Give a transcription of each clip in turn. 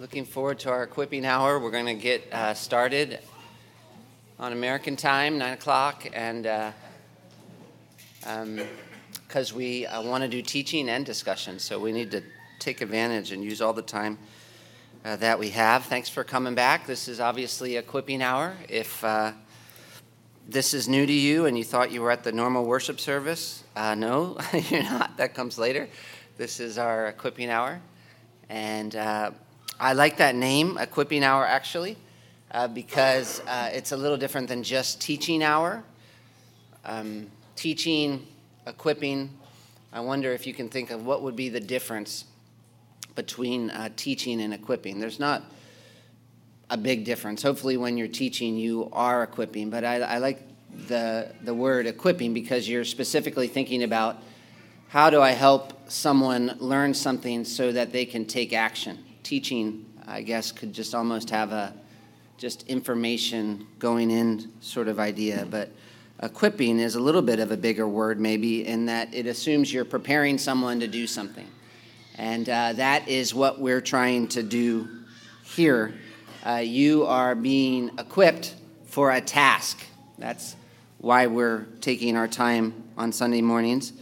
Looking forward to our equipping hour. We're going to get uh, started on American time, 9 o'clock, and because um, we uh, want to do teaching and discussion, so we need to take advantage and use all the time uh, that we have. Thanks for coming back. This is obviously equipping hour. If uh, this is new to you and you thought you were at the normal worship service, uh, no, you're not. That comes later. This is our equipping hour. And uh, I like that name, Equipping Hour, actually, uh, because uh, it's a little different than just teaching hour. Um, teaching, equipping, I wonder if you can think of what would be the difference between uh, teaching and equipping. There's not a big difference. Hopefully, when you're teaching, you are equipping, but I, I like the, the word equipping because you're specifically thinking about how do I help someone learn something so that they can take action teaching, I guess, could just almost have a just information going in sort of idea. But equipping is a little bit of a bigger word, maybe, in that it assumes you're preparing someone to do something. And uh, that is what we're trying to do here. Uh, you are being equipped for a task. That's why we're taking our time on Sunday mornings.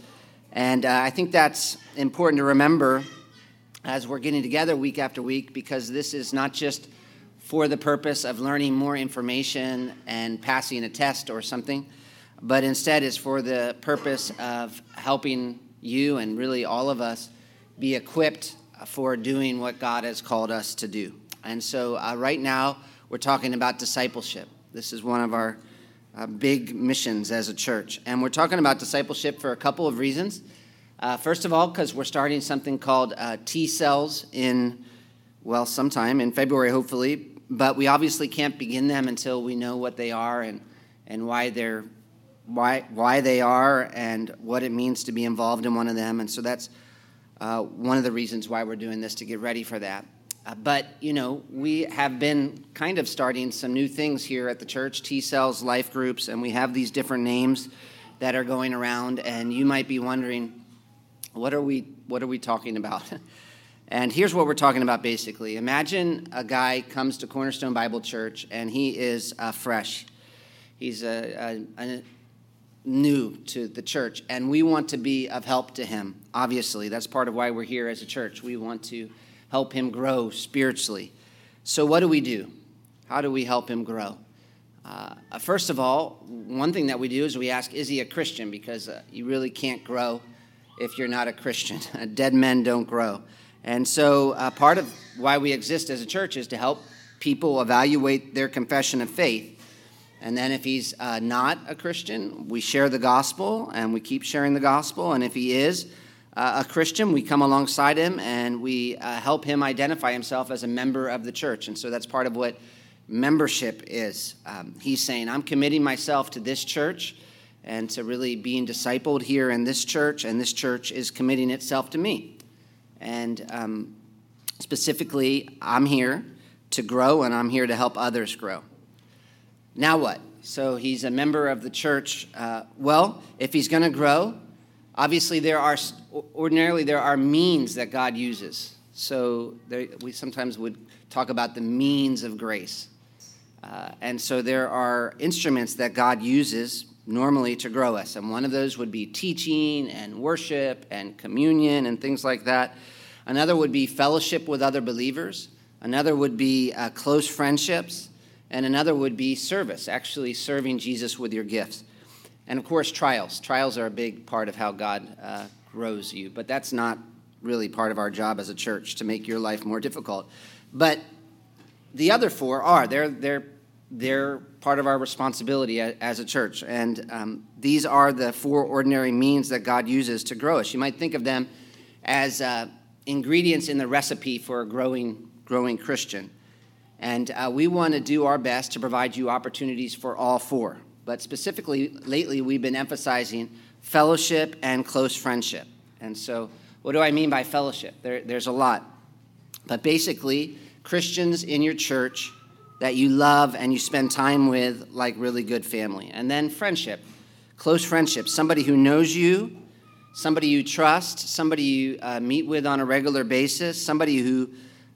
And uh, I think that's important to remember as we're getting together week after week because this is not just for the purpose of learning more information and passing a test or something, but instead is for the purpose of helping you and really all of us be equipped for doing what God has called us to do. And so, uh, right now, we're talking about discipleship. This is one of our uh, big missions as a church. And we're talking about discipleship for a couple of reasons. Uh, first of all, because we're starting something called uh, T cells in, well, sometime in February, hopefully. But we obviously can't begin them until we know what they are and, and why they're why why they are and what it means to be involved in one of them. And so that's uh, one of the reasons why we're doing this to get ready for that. Uh, but you know, we have been kind of starting some new things here at the church: T cells, life groups, and we have these different names that are going around. And you might be wondering what are we, what are we talking about? and here's what we're talking about basically. Imagine a guy comes to Cornerstone Bible Church and he is uh, fresh. He's a, a, a new to the church, and we want to be of help to him. Obviously, that's part of why we're here as a church. We want to help him grow spiritually. So, what do we do? How do we help him grow? Uh, first of all, one thing that we do is we ask, Is he a Christian? Because uh, you really can't grow if you're not a Christian. Dead men don't grow. And so, uh, part of why we exist as a church is to help people evaluate their confession of faith. And then, if he's uh, not a Christian, we share the gospel and we keep sharing the gospel. And if he is uh, a Christian, we come alongside him and we uh, help him identify himself as a member of the church. And so, that's part of what membership is. Um, he's saying, I'm committing myself to this church and to really being discipled here in this church, and this church is committing itself to me. And um, specifically, I'm here to grow, and I'm here to help others grow. Now what? So he's a member of the church. Uh, well, if he's going to grow, obviously there are ordinarily there are means that God uses. So there, we sometimes would talk about the means of grace. Uh, and so there are instruments that God uses normally to grow us. And one of those would be teaching and worship and communion and things like that. Another would be fellowship with other believers. Another would be uh, close friendships. And another would be service, actually serving Jesus with your gifts. And of course, trials. Trials are a big part of how God uh, grows you, but that's not really part of our job as a church to make your life more difficult. But the other four are. They're, they're they're part of our responsibility as a church. And um, these are the four ordinary means that God uses to grow us. You might think of them as uh, ingredients in the recipe for a growing, growing Christian. And uh, we want to do our best to provide you opportunities for all four. But specifically, lately, we've been emphasizing fellowship and close friendship. And so, what do I mean by fellowship? There, there's a lot. But basically, Christians in your church that you love and you spend time with like really good family. And then friendship, close friendship, somebody who knows you, somebody you trust, somebody you uh, meet with on a regular basis, somebody who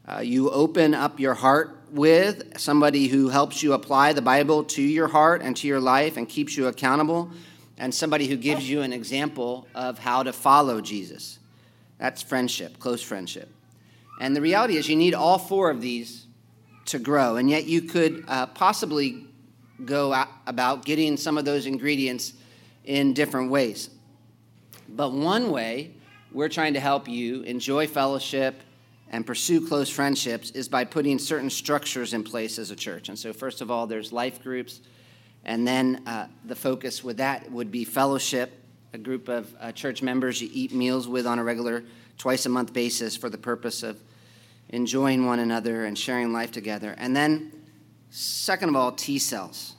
uh, you open up your heart with, somebody who helps you apply the Bible to your heart and to your life and keeps you accountable, and somebody who gives you an example of how to follow Jesus. That's friendship, close friendship. And the reality is, you need all four of these to grow, and yet you could uh, possibly go about getting some of those ingredients in different ways. But one way we're trying to help you enjoy fellowship and pursue close friendships is by putting certain structures in place as a church. And so, first of all, there's life groups, and then uh, the focus with that would be fellowship, a group of uh, church members you eat meals with on a regular, twice a month basis for the purpose of enjoying one another and sharing life together. And then, second of all, T cells.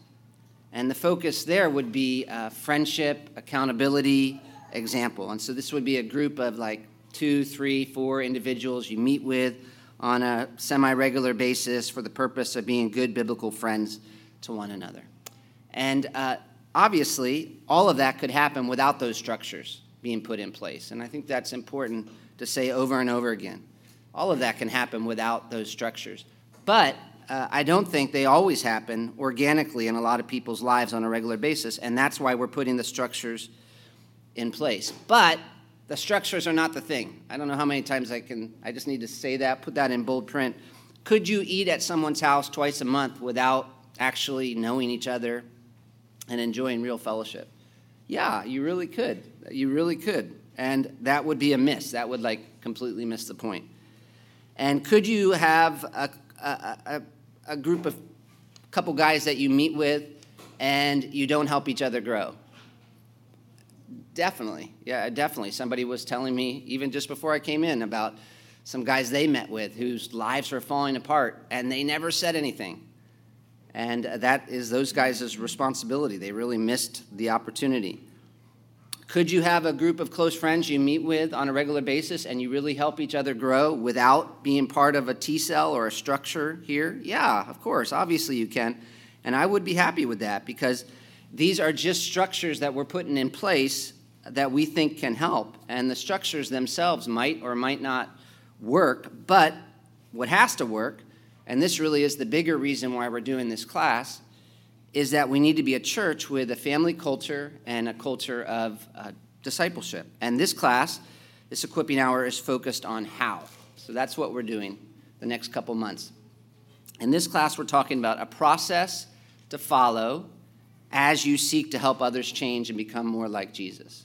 And the focus there would be uh, friendship, accountability, example. And so, this would be a group of like two, three, four individuals you meet with on a semi regular basis for the purpose of being good biblical friends to one another. And uh, obviously, all of that could happen without those structures being put in place. And I think that's important to say over and over again. All of that can happen without those structures. But uh, I don't think they always happen organically in a lot of people's lives on a regular basis, and that's why we're putting the structures in place. But the structures are not the thing. I don't know how many times I can, I just need to say that, put that in bold print. Could you eat at someone's house twice a month without actually knowing each other and enjoying real fellowship? Yeah, you really could. You really could. And that would be a miss. That would like completely miss the point. And could you have a, a, a, group of couple guys that you meet with and you don't help each other grow? Definitely. Yeah, definitely. Somebody was telling me, even just before I came in, about some guys they met with whose lives were falling apart and they never said anything. And that is those guys' responsibility. They really missed the opportunity. Could you have a group of close friends you meet with on a regular basis and you really help each other grow without being part of a T cell or a structure here? Yeah, of course. Obviously, you can. And I would be happy with that because these are just structures that we're putting in place that we think can help. And the structures themselves might or might not work, but what has to work, and this really is the bigger reason why we're doing this class, is that we need to be a church with a family culture and a culture of uh, discipleship. And this class, this equipping hour, is focused on how. So that's what we're doing the next couple months. In this class, we're talking about a process to follow as you seek to help others change and become more like Jesus.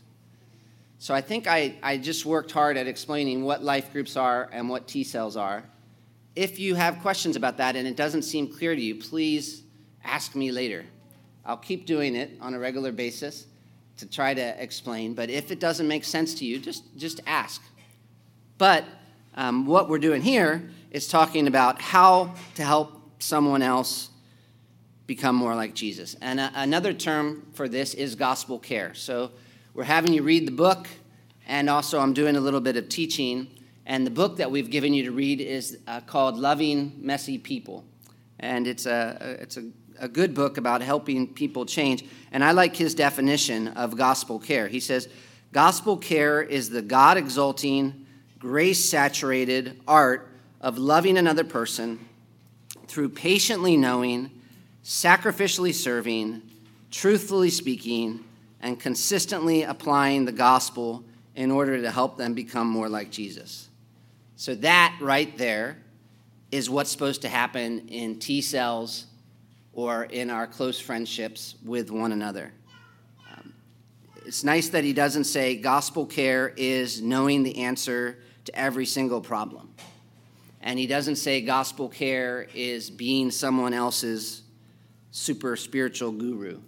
So I think I, I just worked hard at explaining what life groups are and what T cells are. If you have questions about that and it doesn't seem clear to you, please ask me later. I'll keep doing it on a regular basis to try to explain, but if it doesn't make sense to you, just, just ask. But um, what we're doing here is talking about how to help someone else become more like Jesus. And uh, another term for this is gospel care. So we're having you read the book, and also I'm doing a little bit of teaching. And the book that we've given you to read is uh, called Loving Messy People. And it's, a, it's a, a good book about helping people change. And I like his definition of gospel care. He says, Gospel care is the God exalting, grace saturated art of loving another person through patiently knowing, sacrificially serving, truthfully speaking, and consistently applying the gospel in order to help them become more like Jesus. So, that right there is what's supposed to happen in T cells or in our close friendships with one another. Um, it's nice that he doesn't say gospel care is knowing the answer to every single problem. And he doesn't say gospel care is being someone else's super spiritual guru.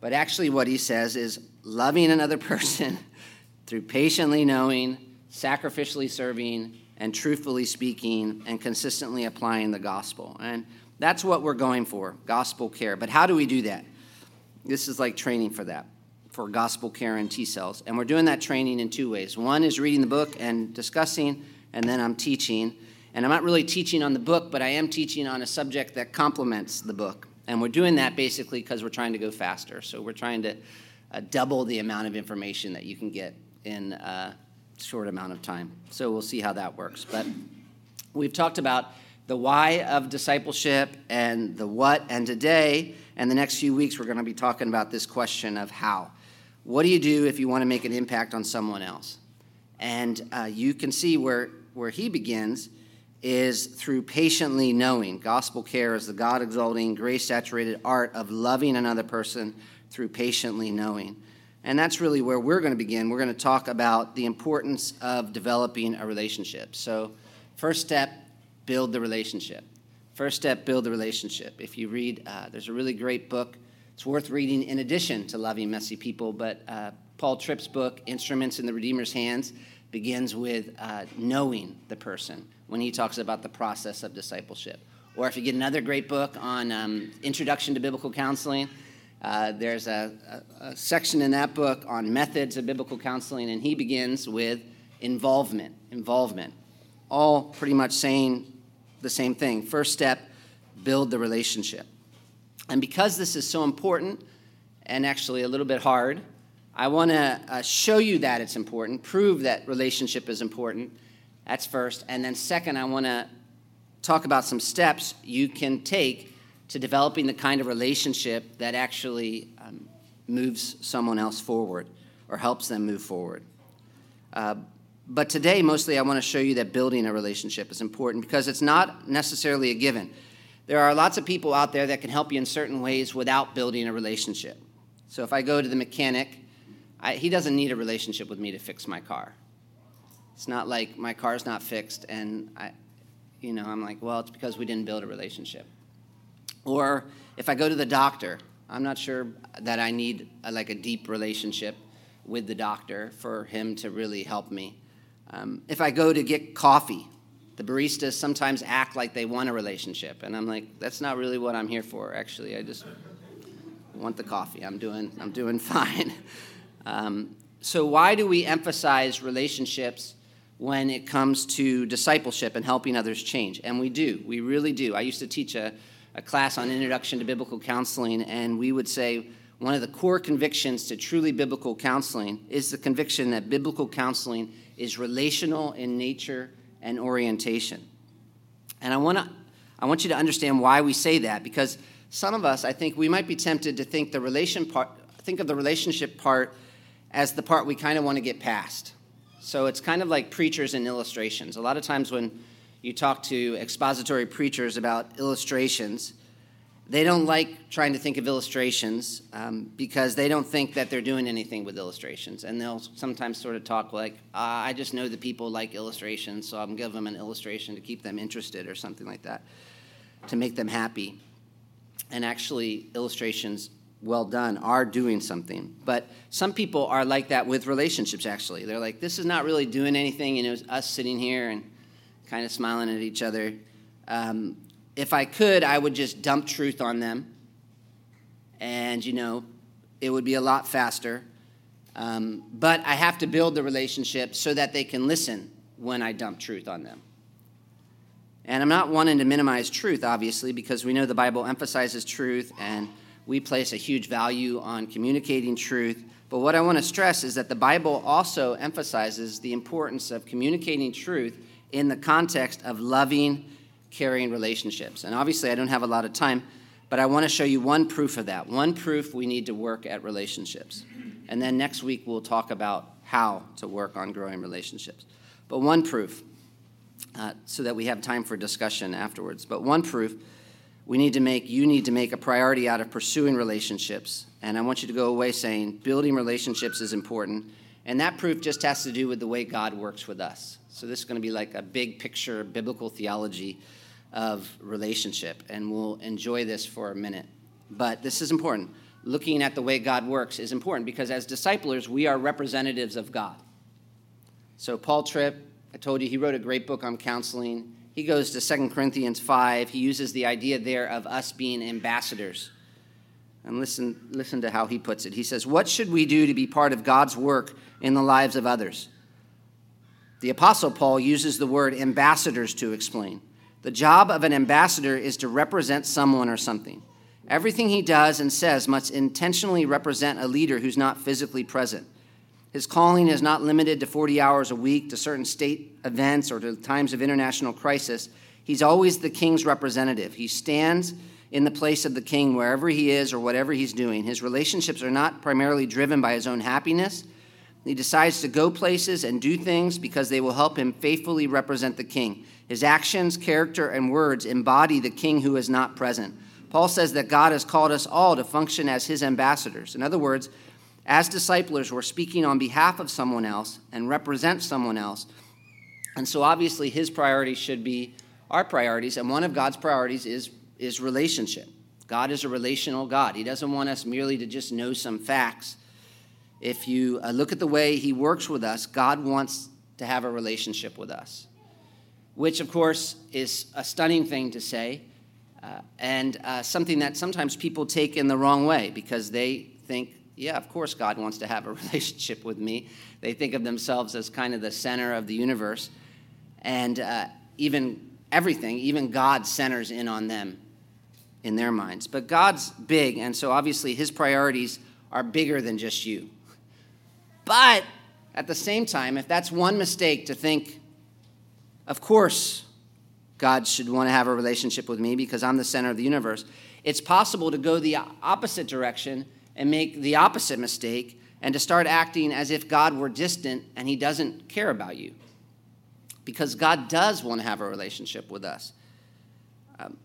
But actually, what he says is loving another person through patiently knowing, sacrificially serving, and truthfully speaking, and consistently applying the gospel. And that's what we're going for gospel care. But how do we do that? This is like training for that, for gospel care and T cells. And we're doing that training in two ways. One is reading the book and discussing, and then I'm teaching. And I'm not really teaching on the book, but I am teaching on a subject that complements the book. And we're doing that basically because we're trying to go faster. So we're trying to uh, double the amount of information that you can get in a short amount of time. So we'll see how that works. But We've talked about the why of discipleship and the what, and today and the next few weeks, we're going to be talking about this question of how. What do you do if you want to make an impact on someone else? And uh, you can see where, where he begins is through patiently knowing. Gospel care is the God exalting, grace saturated art of loving another person through patiently knowing. And that's really where we're going to begin. We're going to talk about the importance of developing a relationship. So, first step, build the relationship. First step, build the relationship. If you read, uh, there's a really great book. It's worth reading in addition to Loving Messy People, but uh, Paul Tripp's book, Instruments in the Redeemer's Hands, begins with uh, knowing the person when he talks about the process of discipleship. Or if you get another great book on um, Introduction to Biblical Counseling, uh, there's a, a, a, section in that book on methods of biblical counseling, and he begins with involvement. Involvement. All pretty much saying the same thing. First step, build the relationship. And because this is so important and actually a little bit hard, I want to uh, show you that it's important, prove that relationship is important. That's first. And then, second, I want to talk about some steps you can take to developing the kind of relationship that actually um, moves someone else forward or helps them move forward. Uh, but today, mostly, I want to show you that building a relationship is important because it's not necessarily a given. There are lots of people out there that can help you in certain ways without building a relationship. So if I go to the mechanic, I, he doesn't need a relationship with me to fix my car. It's not like my car's not fixed and I, you know, I'm like, well, it's because we didn't build a relationship. Or if I go to the doctor, I'm not sure that I need a, like a deep relationship with the doctor for him to really help me. Um, if I go to get coffee, the baristas sometimes act like they want a relationship, and I'm like, that's not really what I'm here for. Actually, I just want the coffee. I'm doing, I'm doing fine. Um, so why do we emphasize relationships when it comes to discipleship and helping others change? And we do. We really do. I used to teach a a class on introduction to biblical counseling, and we would say one of the core convictions to truly biblical counseling is the conviction that biblical counseling is relational in nature and orientation. And I want to I want you to understand why we say that because some of us I think we might be tempted to think the relation part think of the relationship part as the part we kind of want to get past. So it's kind of like preachers and illustrations. A lot of times when you talk to expository preachers about illustrations, they don't like trying to think of illustrations um, because they don't think that they're doing anything with illustrations. And they'll sometimes sort of talk like, ah, I just know that people like illustrations, so I'm giving them an illustration to keep them interested or something like that, to make them happy. And actually, illustrations, well done, are doing something. But some people are like that with relationships, actually. They're like, this is not really doing anything, it was us sitting here and kind of smiling at each other. Um, if I could, I would just dump truth on them. And, you know, it would be a lot faster. Um, but I have to build the relationship so that they can listen when I dump truth on them. And I'm not wanting to minimize truth, obviously, because we know the Bible emphasizes truth and we place a huge value on communicating truth. But what I want to stress is that the Bible also emphasizes the importance of communicating truth in the context of loving, caring relationships. And obviously, I don't have a lot of time, but I want to show you one proof of that. One proof we need to work at relationships. And then next week, we'll talk about how to work on growing relationships. But one proof, uh, so that we have time for discussion afterwards. But one proof we need to make, you need to make a priority out of pursuing relationships. And I want you to go away saying building relationships is important. And that proof just has to do with the way God works with us. So this is going to be like a big picture biblical theology of relationship, and we'll enjoy this for a minute. But this is important. Looking at the way God works is important because as disciplers, we are representatives of God. So Paul Tripp, I told you he wrote a great book on counseling. He goes to 2 Corinthians 5. He uses the idea there of us being ambassadors. And listen, listen to how he puts it. He says, What should we do to be part of God's work in the lives of others? The Apostle Paul uses the word ambassadors to explain. The job of an ambassador is to represent someone or something. Everything he does and says must intentionally represent a leader who's not physically present. His calling is not limited to 40 hours a week, to certain state events, or to times of international crisis. He's always the king's representative. He stands in the place of the king wherever he is or whatever he's doing. His relationships are not primarily driven by his own happiness. He decides to go places and do things because they will help him faithfully represent the king. His actions, character, and words embody the king who is not present. Paul says that God has called us all to function as his ambassadors. In other words, as disciples, we're speaking on behalf of someone else and represent someone else. And so obviously, his priorities should be our priorities. And one of God's priorities is, is relationship. God is a relational God. He doesn't want us merely to just know some facts. If you uh, look at the way he works with us, God wants to have a relationship with us, which, of course, is a stunning thing to say. Uh, and uh, something that sometimes people take in the wrong way because they think yeah, of course God wants to have a relationship with me. They think of themselves as kind of the center of the universe. And uh, even everything, even God centers in on them in their minds. But God's big, and so obviously his priorities are bigger than just you. But at the same time, if that's one mistake to think, of course, God should want to have a relationship with me because I'm the center of the universe, it's possible to go the opposite direction and make the opposite mistake and to start acting as if God were distant and he doesn't care about you. Because God does want to have a relationship with us. Um,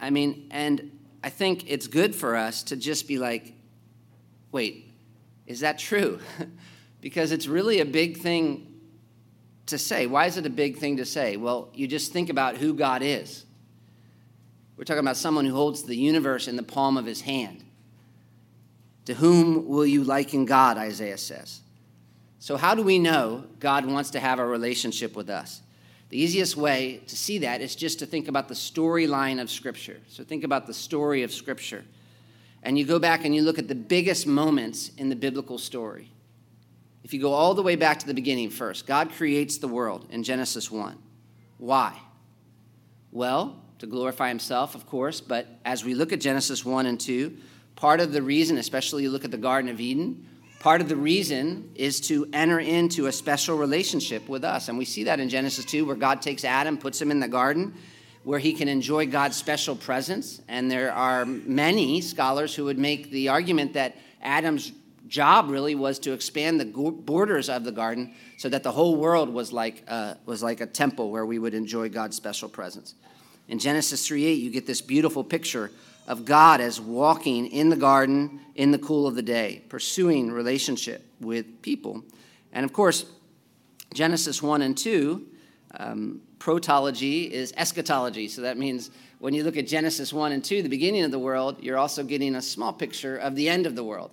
I mean, and I think it's good for us to just be like, wait, is that true? because it's really a big thing to say. Why is it a big thing to say? Well, you just think about who God is. We're talking about someone who holds the universe in the palm of his hand. To whom will you liken God, Isaiah says. So, how do we know God wants to have a relationship with us? The easiest way to see that is just to think about the storyline of Scripture. So, think about the story of Scripture. And you go back and you look at the biggest moments in the biblical story. If you go all the way back to the beginning first, God creates the world in Genesis 1. Why? Well, to glorify himself, of course, but as we look at Genesis 1 and 2, Part of the reason, especially you look at the Garden of Eden, part of the reason is to enter into a special relationship with us. And we see that in Genesis 2, where God takes Adam, puts him in the garden, where he can enjoy God's special presence. And there are many scholars who would make the argument that Adam's job really was to expand the borders of the garden so that the whole world was like, uh, was like a temple where we would enjoy God's special presence. In Genesis 3:8, you get this beautiful picture of God as walking in the garden in the cool of the day, pursuing relationship with people. And of course, Genesis 1 and 2, um, protology is eschatology. So that means when you look at Genesis 1 and 2, the beginning of the world, you're also getting a small picture of the end of the world.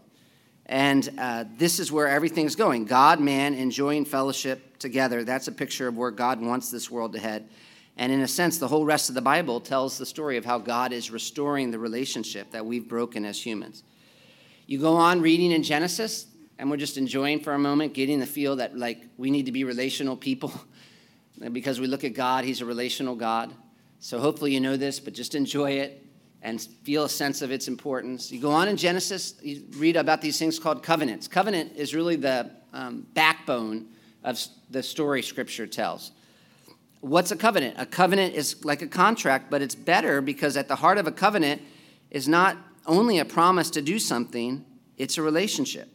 And uh, this is where everything's going God, man, enjoying fellowship together. That's a picture of where God wants this world to head. And in a sense, the whole rest of the Bible tells the story of how God is restoring the relationship that we've broken as humans. You go on reading in Genesis, and we're just enjoying for a moment, getting the feel that like we need to be relational people. because we look at God, He's a relational God. So hopefully you know this, but just enjoy it and feel a sense of its importance. You go on in Genesis, you read about these things called covenants. Covenant is really the um, backbone of the story Scripture tells. What's a covenant? A covenant is like a contract, but it's better because at the heart of a covenant is not only a promise to do something, it's a relationship.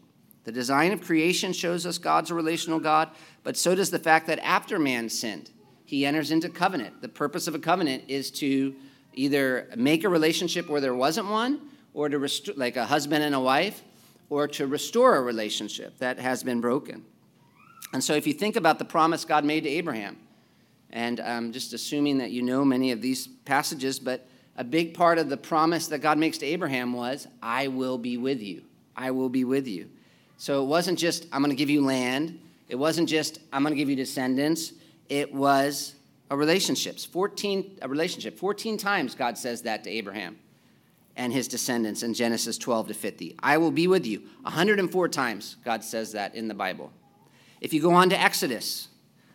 The design of creation shows us God's a relational God, but so does the fact that after man sinned, he enters into covenant. The purpose of a covenant is to either make a relationship where there wasn't one, or to restore, like a husband and a wife, or to restore a relationship that has been broken. And so if you think about the promise God made to Abraham, and I'm just assuming that you know many of these passages, but a big part of the promise that God makes to Abraham was, I will be with you. I will be with you. So it wasn't just, I'm going to give you land. It wasn't just, I'm going to give you descendants. It was a relationship. 14, a relationship. 14 times God says that to Abraham and his descendants in Genesis 12 to 50. I will be with you. 104 times God says that in the Bible. If you go on to Exodus,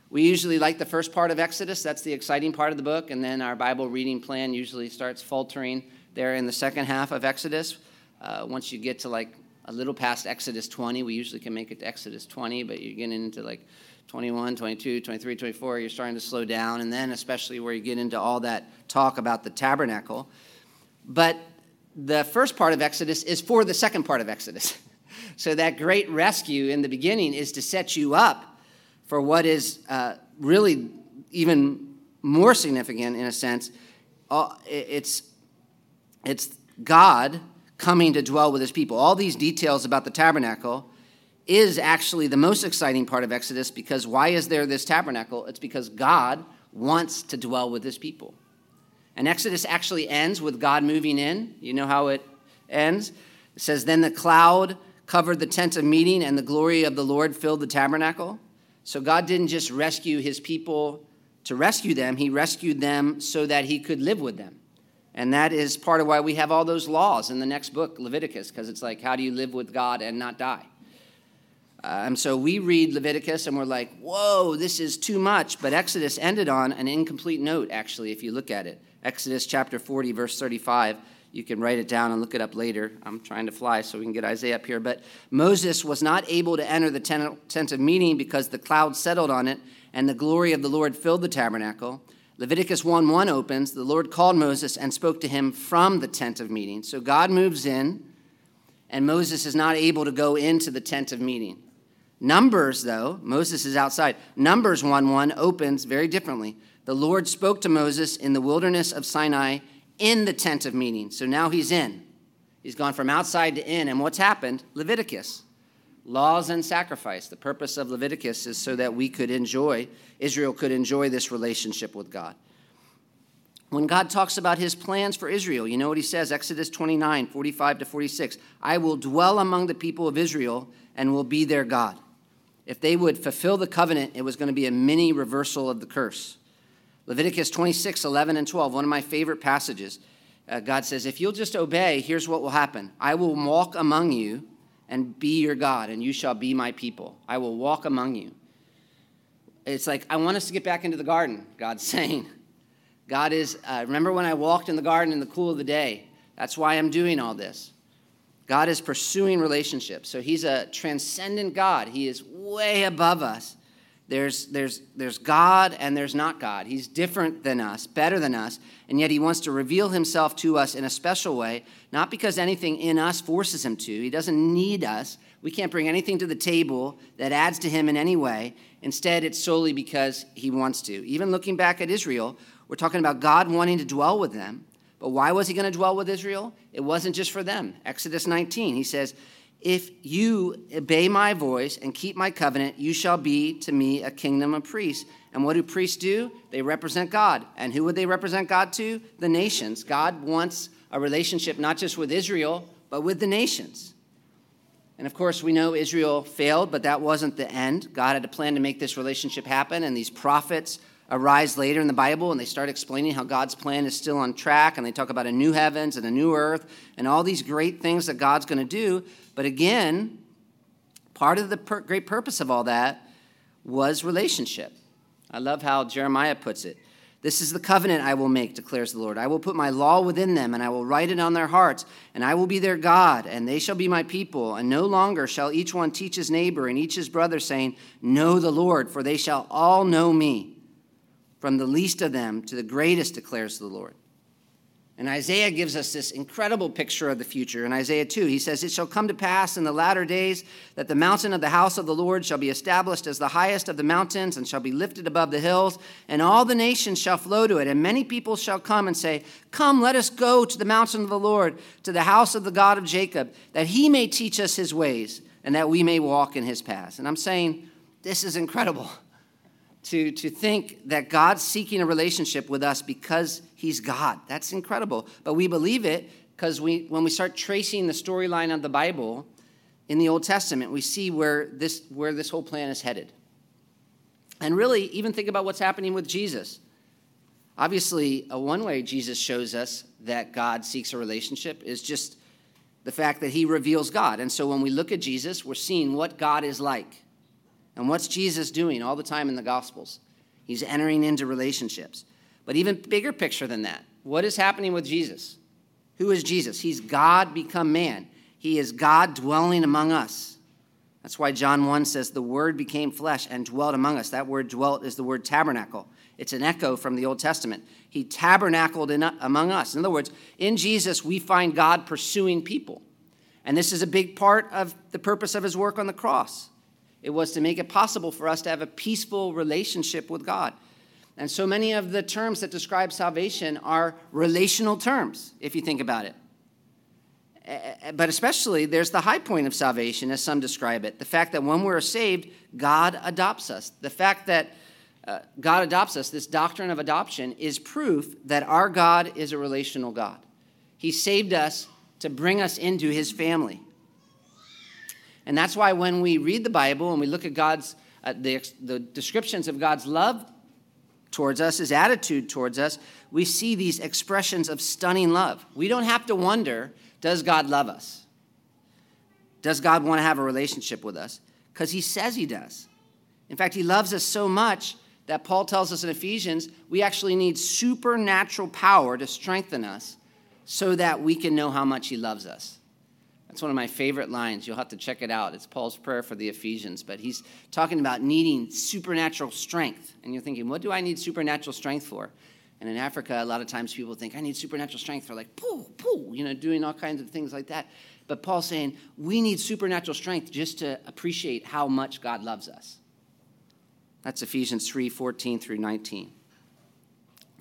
we usually like the first part of Exodus, that's the exciting part of the book, and then our Bible reading plan usually starts faltering there in the second half of Exodus. Uh, once you get to like a little past Exodus 20. We usually can make it to Exodus 20, but you're getting into like 21, 22, 23, 24. You're starting to slow down. And then, especially where you get into all that talk about the tabernacle. But the first part of Exodus is for the second part of Exodus. so that great rescue in the beginning is to set you up for what is uh, really even more significant in a sense. Uh, it's, it's God coming to dwell with his people. All these details about the tabernacle is actually the most exciting part of Exodus because why is there this tabernacle? It's because God wants to dwell with his people. And Exodus actually ends with God moving in. You know how it ends? It says, Then the cloud covered the tent of meeting, and the glory of the Lord filled the tabernacle. So God didn't just rescue his people to rescue them, he rescued them so that he could live with them. And that is part of why we have all those laws in the next book, Leviticus, because it's like, how do you live with God and not die? Um, so we read Leviticus and we're like, whoa, this is too much. But Exodus ended on an incomplete note, actually, if you look at it. Exodus chapter 40, verse 35. You can write it down and look it up later. I'm trying to fly so we can get Isaiah up here. But Moses was not able to enter the tent of meeting because the cloud settled on it and the glory of the Lord filled the tabernacle. Leviticus 1 1 opens, the Lord called Moses and spoke to him from the tent of meeting. So God moves in, and Moses is not able to go into the tent of meeting. Numbers, though, Moses is outside. Numbers 1 1 opens very differently. The Lord spoke to Moses in the wilderness of Sinai in the tent of meeting. So now he's in. He's gone from outside to in. And what's happened? Leviticus laws and sacrifice. The purpose of Leviticus is so that we could enjoy, Israel could enjoy this relationship with God. When God talks about his plans for Israel, you know what he says, Exodus 29, 45 to 46. I will dwell among the people of Israel and will be their God. If they would fulfill the covenant, it was going to be a mini reversal of the curse. Leviticus 26, 11 and 12, one of my favorite passages. Uh, God says, If you'll just obey, here's what will happen I will walk among you and be your God, and you shall be my people. I will walk among you. It's like, I want us to get back into the garden, God's saying. God is, uh, remember when I walked in the garden in the cool of the day? That's why I'm doing all this. God is pursuing relationships. So he's a transcendent God. He is way above us. There's, there's, there's God and there's not God. He's different than us, better than us, and yet He wants to reveal Himself to us in a special way, not because anything in us forces Him to. He doesn't need us. We can't bring anything to the table that adds to Him in any way. Instead, it's solely because He wants to. Even looking back at Israel, we're talking about God wanting to dwell with them. But why was He going to dwell with Israel? It wasn't just for them. Exodus 19, He says, if you obey my voice and keep my covenant, you shall be to me a kingdom of priests. And what do priests do? They represent God. And who would they represent God to? The nations. God wants a relationship not just with Israel, but with the nations. And of course, we know Israel failed, but that wasn't the end. God had a plan to make this relationship happen, and these prophets arise later in the Bible and they start explaining how God's plan is still on track and they talk about a new heavens and a new earth and all these great things that God's going to do. But again, part of the per- great purpose of all that was relationship. I love how Jeremiah puts it. This is the covenant I will make, declares the Lord. I will put my law within them, and I will write it on their hearts, and I will be their God, and they shall be my people. And no longer shall each one teach his neighbor and each his brother, saying, Know the Lord, for they shall all know me from the least of them to the greatest, declares the Lord. And Isaiah gives us this incredible picture of the future. In Isaiah 2, he says, It shall come to pass in the latter days that the mountain of the house of the Lord shall be established as the highest of the mountains and shall be lifted above the hills, and all the nations shall flow to it. And many people shall come and say, Come, let us go to the mountain of the Lord, to the house of the God of Jacob, that he may teach us his ways, and that we may walk in his paths. And I'm saying, this is incredible to, to think that God's seeking a relationship with us because he's God. That's incredible. But we believe it because we, when we start tracing the storyline of the Bible in the Old Testament, we see where this, where this whole plan is headed. And really, even think about what's happening with Jesus. Obviously, one way Jesus shows us that God seeks a relationship is just the fact that he reveals God. And so when we look at Jesus, we're seeing what God is like. And what's Jesus doing all the time in the Gospels? He's entering into relationships. But even bigger picture than that, what is happening with Jesus? Who is Jesus? He's God become man. He is God dwelling among us. That's why John 1 says, The Word became flesh and dwelt among us. That word dwelt is the word tabernacle. It's an echo from the Old Testament. He tabernacled in, among us. In other words, in Jesus, we find God pursuing people. And this is a big part of the purpose of his work on the cross. It was to make it possible for us to have a peaceful relationship with God. And so many of the terms that describe salvation are relational terms, if you think about it. Eh, eh, eh, but especially, there's the high point of salvation, as some describe it the fact that when we're saved, God adopts us. The fact that uh, God adopts us, this doctrine of adoption, is proof that our God is a relational God. He saved us to bring us into his family. And that's why when we read the Bible and we look at God's uh, the, the descriptions of God's love towards us, his attitude towards us, we see these expressions of stunning love. We don't have to wonder, does God love us? Does God want to have a relationship with us? Because he says he does. In fact, he loves us so much that Paul tells us in Ephesians we actually need supernatural power to strengthen us so that we can know how much he loves us. That's one of my favorite lines. You'll have to check it out. It's Paul's prayer for the Ephesians, but he's talking about needing supernatural strength. And you're thinking, what do I need supernatural strength for? And in Africa, a lot of times people think, I need supernatural strength for like, poo, poo, you know, doing all kinds of things like that. But Paul's saying, we need supernatural strength just to appreciate how much God loves us. That's Ephesians 3 14 through 19.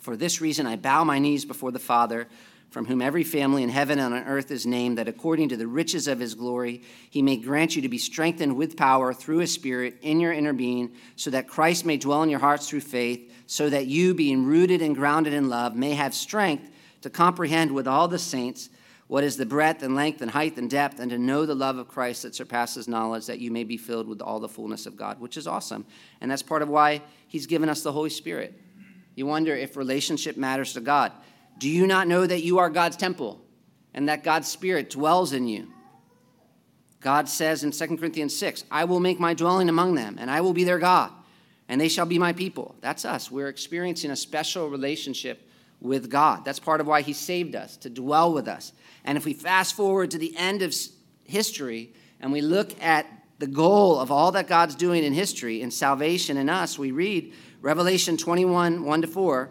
For this reason, I bow my knees before the Father from whom every family in heaven and on earth is named, that according to the riches of his glory, he may grant you to be strengthened with power through his Spirit in your inner being, so that Christ may dwell in your hearts through faith, so that you, being rooted and grounded in love, may have strength to comprehend with all the saints what is the breadth and length and height and depth, and to know the love of Christ that surpasses knowledge, that you may be filled with all the fullness of God, which is awesome. And that's part of why he's given us the Holy Spirit. You wonder if relationship matters to God. Do you not know that you are God's temple and that God's Spirit dwells in you? God says in 2 Corinthians 6, I will make my dwelling among them, and I will be their God, and they shall be my people. That's us. We're experiencing a special relationship with God. That's part of why He saved us, to dwell with us. And if we fast forward to the end of history and we look at the goal of all that God's doing in history, in salvation in us, we read Revelation 21 1 to 4.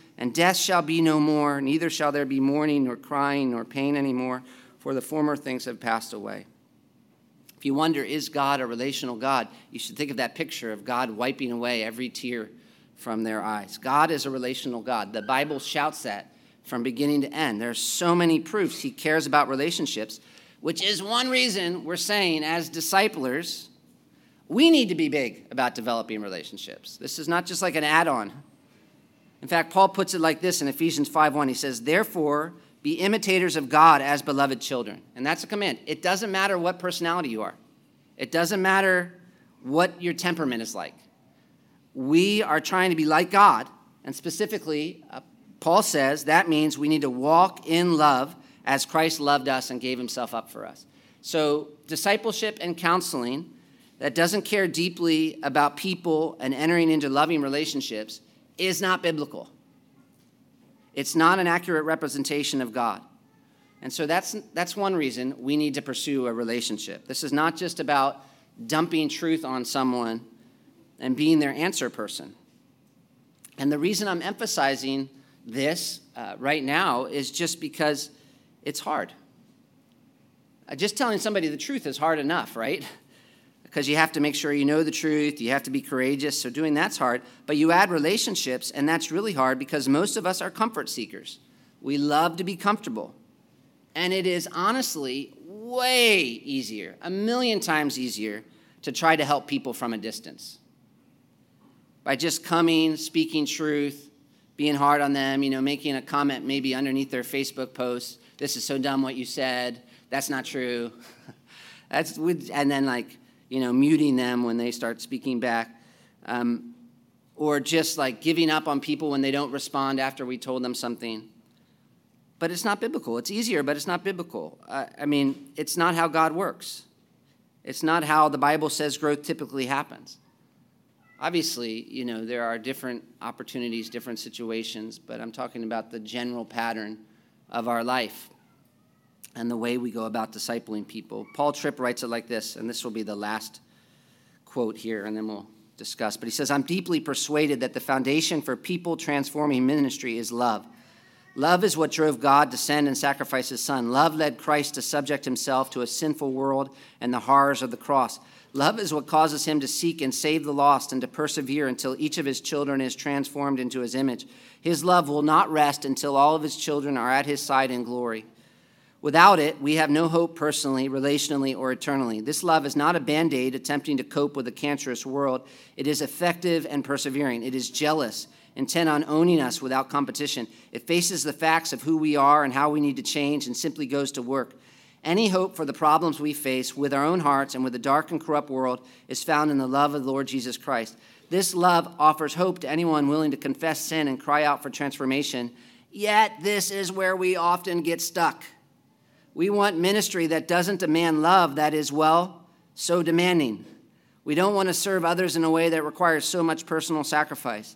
and death shall be no more, neither shall there be mourning, nor crying, nor pain anymore, for the former things have passed away. If you wonder, is God a relational God? You should think of that picture of God wiping away every tear from their eyes. God is a relational God. The Bible shouts that from beginning to end. There are so many proofs He cares about relationships, which is one reason we're saying, as disciplers, we need to be big about developing relationships. This is not just like an add on in fact, Paul puts it like this in Ephesians 5:1. He says, "Therefore, be imitators of God as beloved children." And that's a command. It doesn't matter what personality you are. It doesn't matter what your temperament is like. We are trying to be like God, and specifically, uh, Paul says that means we need to walk in love as Christ loved us and gave himself up for us. So, discipleship and counseling that doesn't care deeply about people and entering into loving relationships is not biblical. It's not an accurate representation of God. And so that's, that's one reason we need to pursue a relationship. This is not just about dumping truth on someone and being their answer person. And the reason I'm emphasizing this uh, right now is just because it's hard. Uh, just telling somebody the truth is hard enough, right? because you have to make sure you know the truth, you have to be courageous. So doing that's hard. But you add relationships, and that's really hard because most of us are comfort seekers. We love to be comfortable. And it is honestly way easier, a million times easier, to try to help people from a distance. By just coming, speaking truth, being hard on them, you know, making a comment maybe underneath their Facebook post. This is so dumb what you said. That's not true. That's and then like you know, muting them when they start speaking back, um, or just like giving up on people when they don't respond after we told them something. But it's not biblical. It's easier, but it's not biblical. Uh, I mean, it's not how God works. It's not how the Bible says growth typically happens. Obviously, you know, there are different opportunities, different situations, but I'm talking about the general pattern of our life and the way we go about discipling people. Paul Tripp writes it like this, and this will be the last quote here, and then we'll discuss. But he says, I'm deeply persuaded that the foundation for people transforming ministry is love. Love is what drove God to send and sacrifice his son. Love led Christ to subject himself to a sinful world and the horrors of the cross. Love is what causes him to seek and save the lost and to persevere until each of his children is transformed into his image. His love will not rest until all of his children are at his side in glory. Without it, we have no hope personally, relationally, or eternally. This love is not a band aid attempting to cope with a cancerous world. It is effective and persevering. It is jealous intent on owning us without competition. It faces the facts of who we are and how we need to change and simply goes to work. Any hope for the problems we face with our own hearts and with a dark and corrupt world is found in the love of the Lord Jesus Christ. This love offers hope to anyone willing to confess sin and cry out for transformation. Yet, this is where we often get stuck. We want ministry that doesn't demand love that is, well, so demanding. We don't want to serve others in a way that requires so much personal sacrifice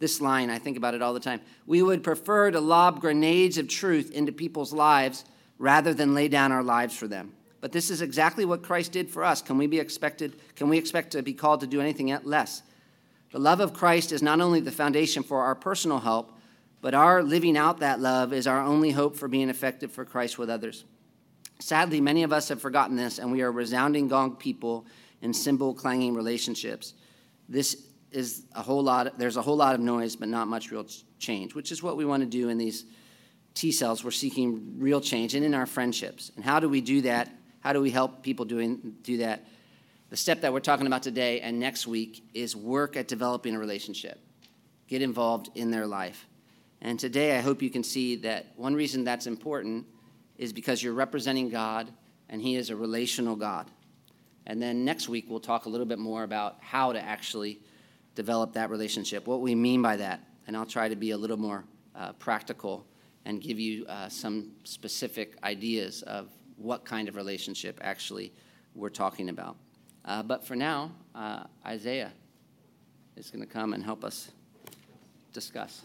this line, I think about it all the time. We would prefer to lob grenades of truth into people's lives rather than lay down our lives for them. But this is exactly what Christ did for us. Can we be expected can we expect to be called to do anything less? The love of Christ is not only the foundation for our personal help, but our living out that love is our only hope for being effective for Christ with others. Sadly, many of us have forgotten this, and we are resounding gong people in cymbal clanging relationships. This is a whole lot, there's a whole lot of noise, but not much real change, which is what we want to do in these T cells. We're seeking real change and in our friendships. And how do we do that? How do we help people doing, do that? The step that we're talking about today and next week is work at developing a relationship. Get involved in their life. And today I hope you can see that one reason that's important is because you're representing God and He is a relational God. And then next week we'll talk a little bit more about how to actually develop that relationship, what we mean by that. And I'll try to be a little more uh, practical and give you uh, some specific ideas of what kind of relationship actually we're talking about. Uh, but for now, uh, Isaiah is going to come and help us discuss.